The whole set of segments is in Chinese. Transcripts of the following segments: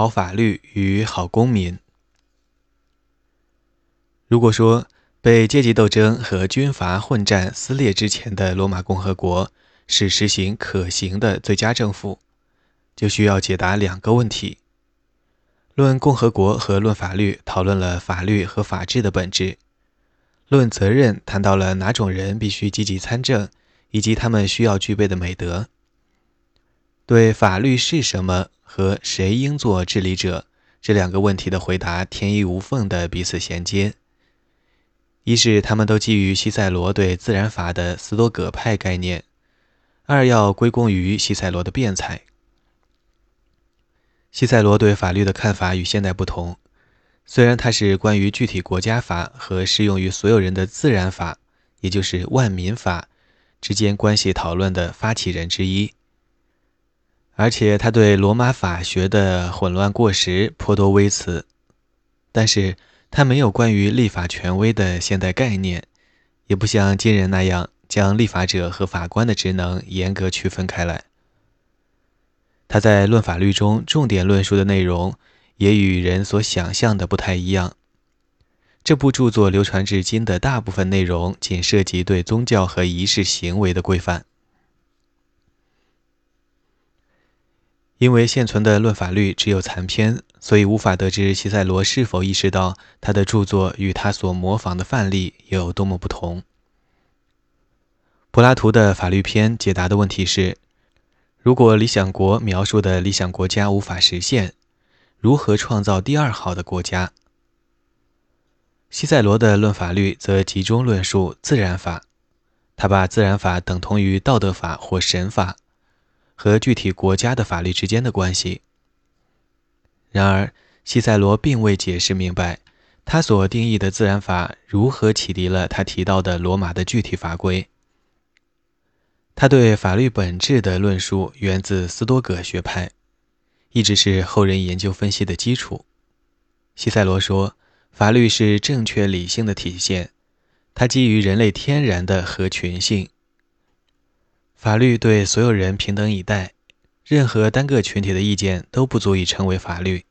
好法律与好公民。如果说被阶级斗争和军阀混战撕裂之前的罗马共和国是实行可行的最佳政府，就需要解答两个问题：论共和国和论法律，讨论了法律和法治的本质；论责任，谈到了哪种人必须积极参政，以及他们需要具备的美德。对法律是什么和谁应做治理者这两个问题的回答，天衣无缝的彼此衔接。一是他们都基于西塞罗对自然法的斯多葛派概念；二要归功于西塞罗的辩才。西塞罗对法律的看法与现代不同，虽然他是关于具体国家法和适用于所有人的自然法，也就是万民法之间关系讨论的发起人之一，而且他对罗马法学的混乱过时颇多微词，但是。他没有关于立法权威的现代概念，也不像今人那样将立法者和法官的职能严格区分开来。他在论法律中重点论述的内容也与人所想象的不太一样。这部著作流传至今的大部分内容仅涉及对宗教和仪式行为的规范。因为现存的论法律只有残篇，所以无法得知西塞罗是否意识到他的著作与他所模仿的范例有多么不同。柏拉图的法律篇解答的问题是：如果理想国描述的理想国家无法实现，如何创造第二好的国家？西塞罗的论法律则集中论述自然法，他把自然法等同于道德法或神法。和具体国家的法律之间的关系。然而，西塞罗并未解释明白，他所定义的自然法如何启迪了他提到的罗马的具体法规。他对法律本质的论述源自斯多葛学派，一直是后人研究分析的基础。西塞罗说，法律是正确理性的体现，它基于人类天然的合群性。法律对所有人平等以待，任何单个群体的意见都不足以成为法律。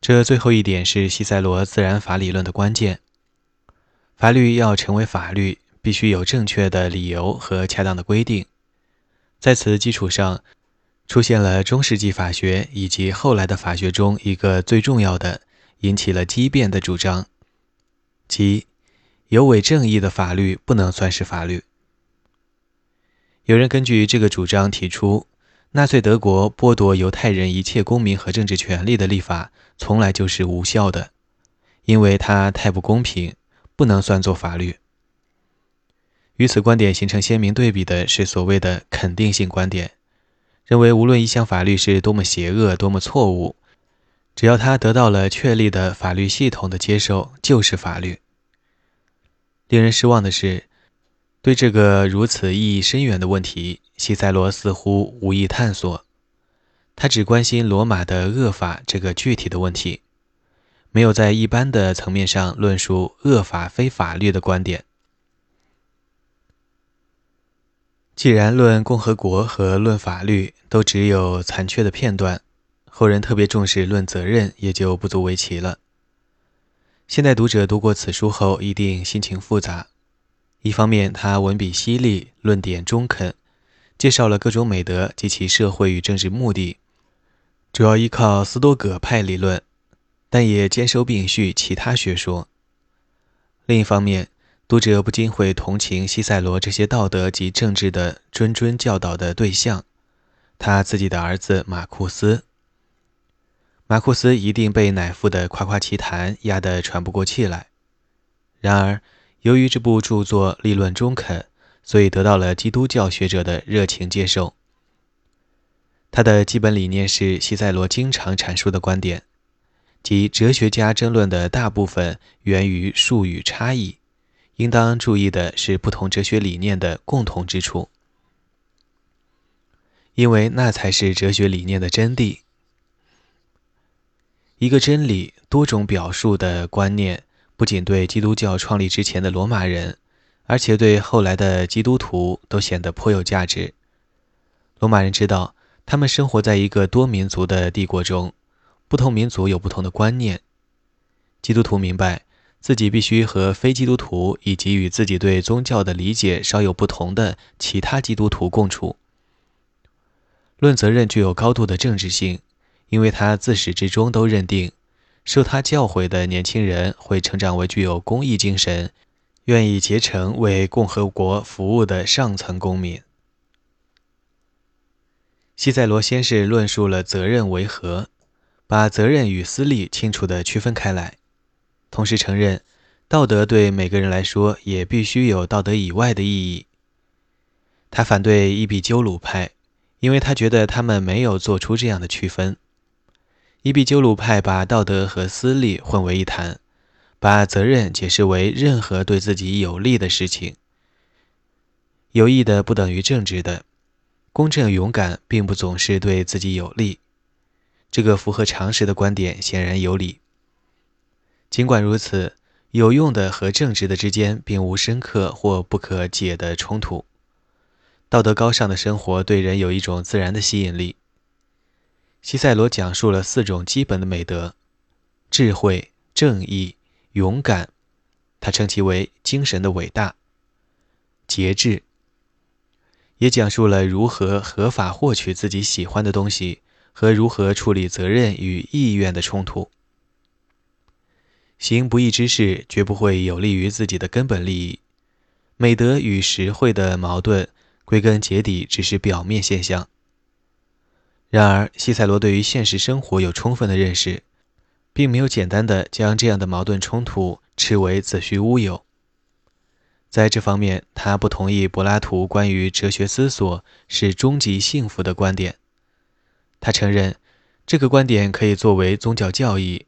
这最后一点是西塞罗自然法理论的关键。法律要成为法律，必须有正确的理由和恰当的规定。在此基础上，出现了中世纪法学以及后来的法学中一个最重要的、引起了激辩的主张，即有违正义的法律不能算是法律。有人根据这个主张提出，纳粹德国剥夺犹太人一切公民和政治权利的立法从来就是无效的，因为它太不公平，不能算作法律。与此观点形成鲜明对比的是所谓的肯定性观点，认为无论一项法律是多么邪恶、多么错误，只要它得到了确立的法律系统的接受，就是法律。令人失望的是。对这个如此意义深远的问题，西塞罗似乎无意探索。他只关心罗马的恶法这个具体的问题，没有在一般的层面上论述恶法非法律的观点。既然论共和国和论法律都只有残缺的片段，后人特别重视论责任也就不足为奇了。现代读者读过此书后，一定心情复杂。一方面，他文笔犀利，论点中肯，介绍了各种美德及其社会与政治目的，主要依靠斯多葛派理论，但也兼收并蓄其他学说。另一方面，读者不禁会同情西塞罗这些道德及政治的谆谆教导的对象，他自己的儿子马库斯。马库斯一定被乃父的夸夸其谈压得喘不过气来。然而，由于这部著作立论中肯，所以得到了基督教学者的热情接受。他的基本理念是西塞罗经常阐述的观点，即哲学家争论的大部分源于术语差异，应当注意的是不同哲学理念的共同之处，因为那才是哲学理念的真谛。一个真理多种表述的观念。不仅对基督教创立之前的罗马人，而且对后来的基督徒都显得颇有价值。罗马人知道，他们生活在一个多民族的帝国中，不同民族有不同的观念。基督徒明白自己必须和非基督徒以及与自己对宗教的理解稍有不同的其他基督徒共处。论责任具有高度的政治性，因为他自始至终都认定，受他教诲的年轻人会成长为具有公益精神、愿意竭诚为共和国服务的上层公民。西塞罗先是论述了责任为何，把责任与私利清楚地区分开来，同时承认道德对每个人来说也必须有道德以外的意义。他反对伊壁鸠鲁派，因为他觉得他们没有做出这样的区分。伊壁鸠鲁派把道德和私利混为一谈，把责任解释为任何对自己有利的事情，有益的不等于正直的。公正勇敢并不总是对自己有利，这个符合常识的观点显然有理。尽管如此，有用的和正直的之间并无深刻或不可解的冲突。道德高尚的生活对人有一种自然的吸引力。西塞罗讲述了四种基本的美德：智慧、正义、勇敢，他称其为精神的伟大；节制。也讲述了如何合法获取自己喜欢的东西和如何处理责任与意愿的冲突。行不义之事绝不会有利于自己的根本利益。美德与实惠的矛盾，归根结底只是表面现象。然而，西塞罗对于现实生活有充分的认识，并没有简单的将这样的矛盾冲突视为子虚乌有。在这方面，他不同意柏拉图关于哲学思索是终极幸福的观点。他承认这个观点可以作为宗教教义，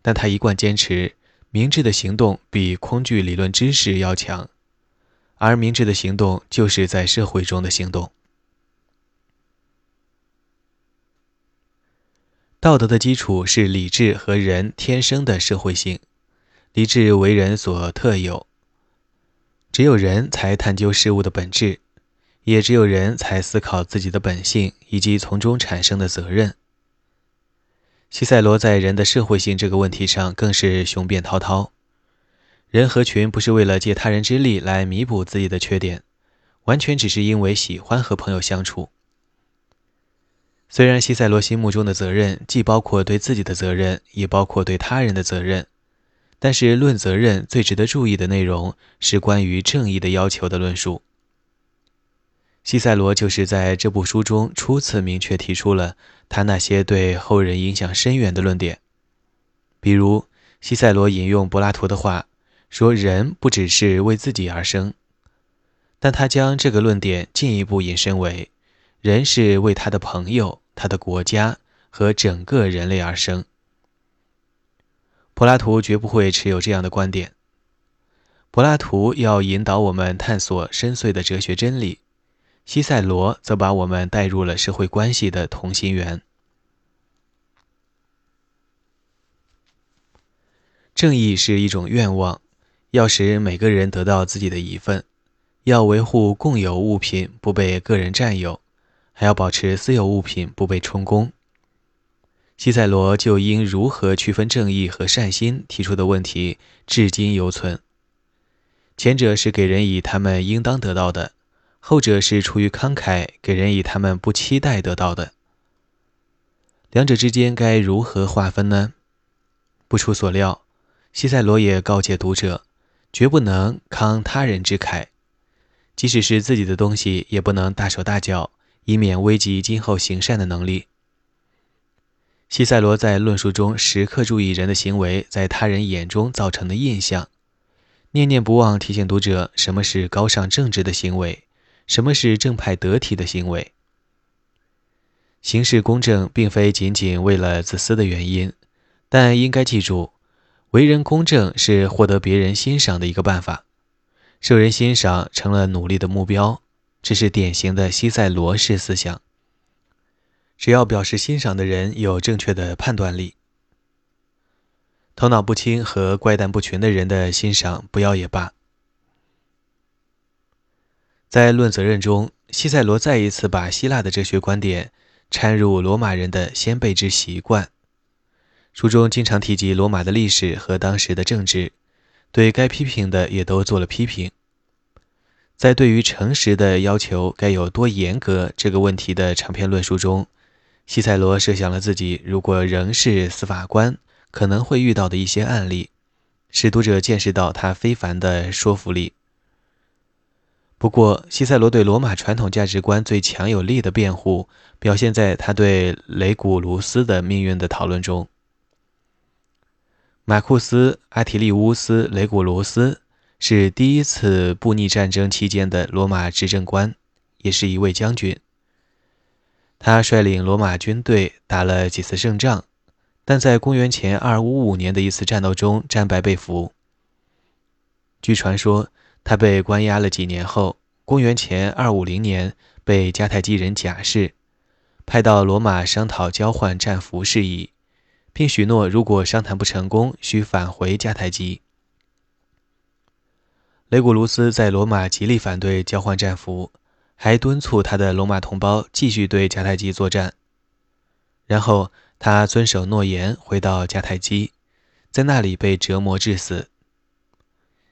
但他一贯坚持明智的行动比空具理论知识要强，而明智的行动就是在社会中的行动。道德的基础是理智和人天生的社会性，理智为人所特有。只有人才探究事物的本质，也只有人才思考自己的本性以及从中产生的责任。西塞罗在人的社会性这个问题上更是雄辩滔滔。人合群不是为了借他人之力来弥补自己的缺点，完全只是因为喜欢和朋友相处。虽然西塞罗心目中的责任既包括对自己的责任，也包括对他人的责任。但是，论责任最值得注意的内容是关于正义的要求的论述。西塞罗就是在这部书中初次明确提出了他那些对后人影响深远的论点。比如，西塞罗引用柏拉图的话，说人不只是为自己而生，但他将这个论点进一步引申为，人是为他的朋友、他的国家和整个人类而生。柏拉图绝不会持有这样的观点。柏拉图要引导我们探索深邃的哲学真理，西塞罗则把我们带入了社会关系的同心圆。正义是一种愿望，要使每个人得到自己的一份，要维护共有物品不被个人占有，还要保持私有物品不被充公。西塞罗就应如何区分正义和善心提出的问题，至今犹存。前者是给人以他们应当得到的，后者是出于慷慨给人以他们不期待得到的。两者之间该如何划分呢？不出所料，西塞罗也告诫读者，绝不能慷他人之慨，即使是自己的东西，也不能大手大脚，以免危及今后行善的能力。西塞罗在论述中时刻注意人的行为在他人眼中造成的印象，念念不忘提醒读者什么是高尚正直的行为，什么是正派得体的行为。行事公正并非仅仅为了自私的原因，但应该记住，为人公正是获得别人欣赏的一个办法，受人欣赏成了努力的目标，这是典型的西塞罗式思想。只要表示欣赏的人有正确的判断力，头脑不清和怪诞不群的人的欣赏不要也罢。在论责任中，西塞罗再一次把希腊的哲学观点掺入罗马人的先辈之习惯。书中经常提及罗马的历史和当时的政治，对该批评的也都做了批评。在对于诚实的要求该有多严格这个问题的长篇论述中，西塞罗设想了自己如果仍是司法官可能会遇到的一些案例，使读者见识到他非凡的说服力。不过，西塞罗对罗马传统价值观最强有力的辩护，表现在他对雷古卢斯的命运的讨论中。马库斯·阿提利乌斯·雷古卢斯。是第一次布匿战争期间的罗马执政官，也是一位将军。他率领罗马军队打了几次胜仗，但在公元前255年的一次战斗中战败被俘。据传说，他被关押了几年后，公元前250年被迦太基人贾氏派到罗马商讨交换战俘事宜，并许诺如果商谈不成功，需返回迦太基。雷古卢斯在罗马极力反对交换战俘，还敦促他的罗马同胞继续对迦太基作战。然后他遵守诺言，回到迦太基，在那里被折磨致死。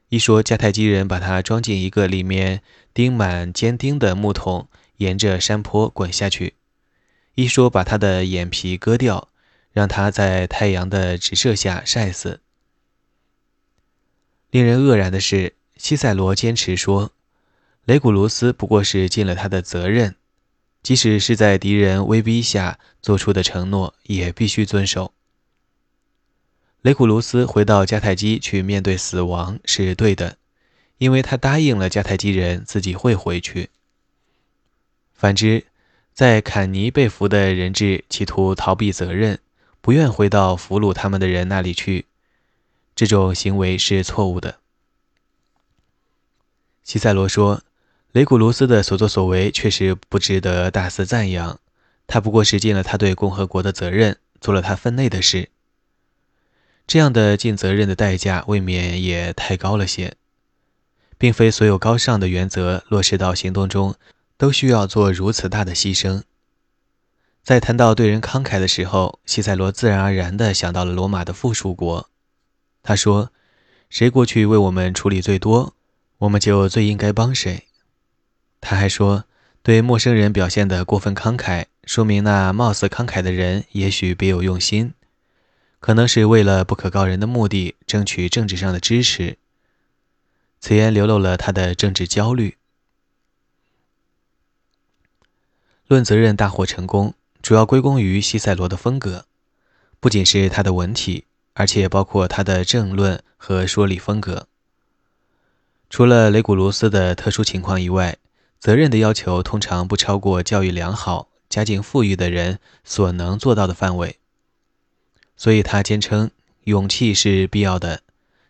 一说迦太基人把他装进一个里面钉满尖钉的木桶，沿着山坡滚下去；一说把他的眼皮割掉，让他在太阳的直射下晒死。令人愕然的是。西塞罗坚持说，雷古卢斯不过是尽了他的责任，即使是在敌人威逼下做出的承诺，也必须遵守。雷古卢斯回到迦太基去面对死亡是对的，因为他答应了迦太基人自己会回去。反之，在坎尼被俘的人质企图逃避责任，不愿回到俘虏他们的人那里去，这种行为是错误的。西塞罗说：“雷古卢斯的所作所为确实不值得大肆赞扬，他不过是尽了他对共和国的责任，做了他分内的事。这样的尽责任的代价未免也太高了些，并非所有高尚的原则落实到行动中都需要做如此大的牺牲。”在谈到对人慷慨的时候，西塞罗自然而然地想到了罗马的附属国。他说：“谁过去为我们处理最多？”我们就最应该帮谁？他还说，对陌生人表现的过分慷慨，说明那貌似慷慨的人也许别有用心，可能是为了不可告人的目的，争取政治上的支持。此言流露了他的政治焦虑。论责任大获成功，主要归功于西塞罗的风格，不仅是他的文体，而且包括他的政论和说理风格。除了雷古卢斯的特殊情况以外，责任的要求通常不超过教育良好、家境富裕的人所能做到的范围。所以他坚称，勇气是必要的，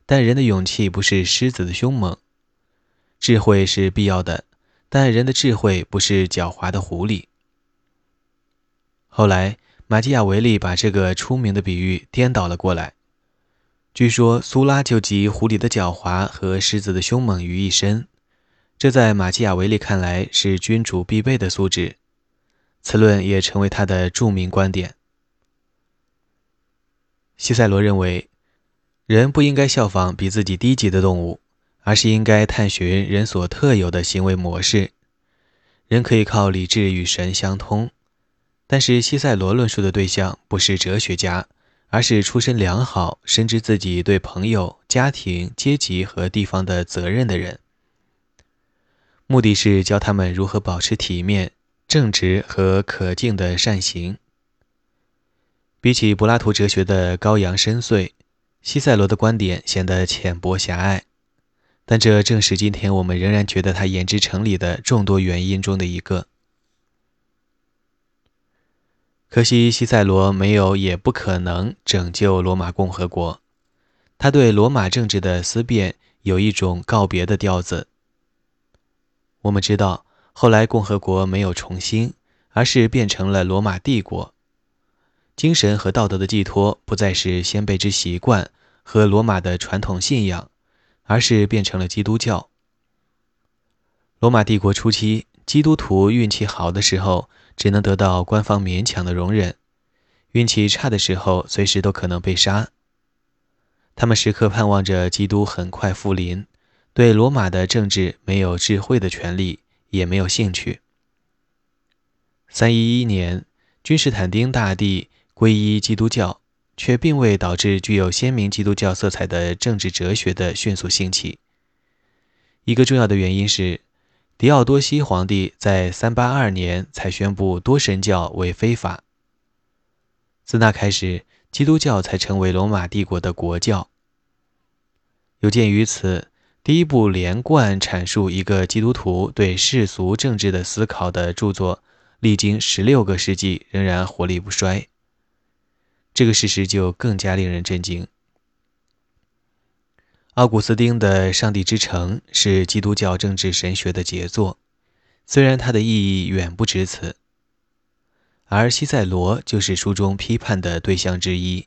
但人的勇气不是狮子的凶猛；智慧是必要的，但人的智慧不是狡猾的狐狸。后来，马基雅维利把这个出名的比喻颠倒了过来。据说苏拉就集狐狸的狡猾和狮子的凶猛于一身，这在马基雅维利看来是君主必备的素质。此论也成为他的著名观点。西塞罗认为，人不应该效仿比自己低级的动物，而是应该探寻人所特有的行为模式。人可以靠理智与神相通，但是西塞罗论述的对象不是哲学家。而是出身良好、深知自己对朋友、家庭、阶级和地方的责任的人，目的是教他们如何保持体面、正直和可敬的善行。比起柏拉图哲学的高扬深邃，西塞罗的观点显得浅薄狭隘，但这正是今天我们仍然觉得他言之成理的众多原因中的一个。可惜西塞罗没有，也不可能拯救罗马共和国。他对罗马政治的思辨有一种告别的调子。我们知道，后来共和国没有重兴，而是变成了罗马帝国。精神和道德的寄托不再是先辈之习惯和罗马的传统信仰，而是变成了基督教。罗马帝国初期，基督徒运气好的时候。只能得到官方勉强的容忍，运气差的时候随时都可能被杀。他们时刻盼望着基督很快复临，对罗马的政治没有智慧的权利，也没有兴趣。三一一年，君士坦丁大帝皈依基督教，却并未导致具有鲜明基督教色彩的政治哲学的迅速兴起。一个重要的原因是，狄奥多西皇帝在三八二年才宣布多神教为非法。自那开始，基督教才成为罗马帝国的国教。有鉴于此，第一部连贯阐述一个基督徒对世俗政治的思考的著作，历经十六个世纪仍然活力不衰。这个事实就更加令人震惊。奥古斯丁的《上帝之城》是基督教政治神学的杰作，虽然它的意义远不止此。而西塞罗就是书中批判的对象之一。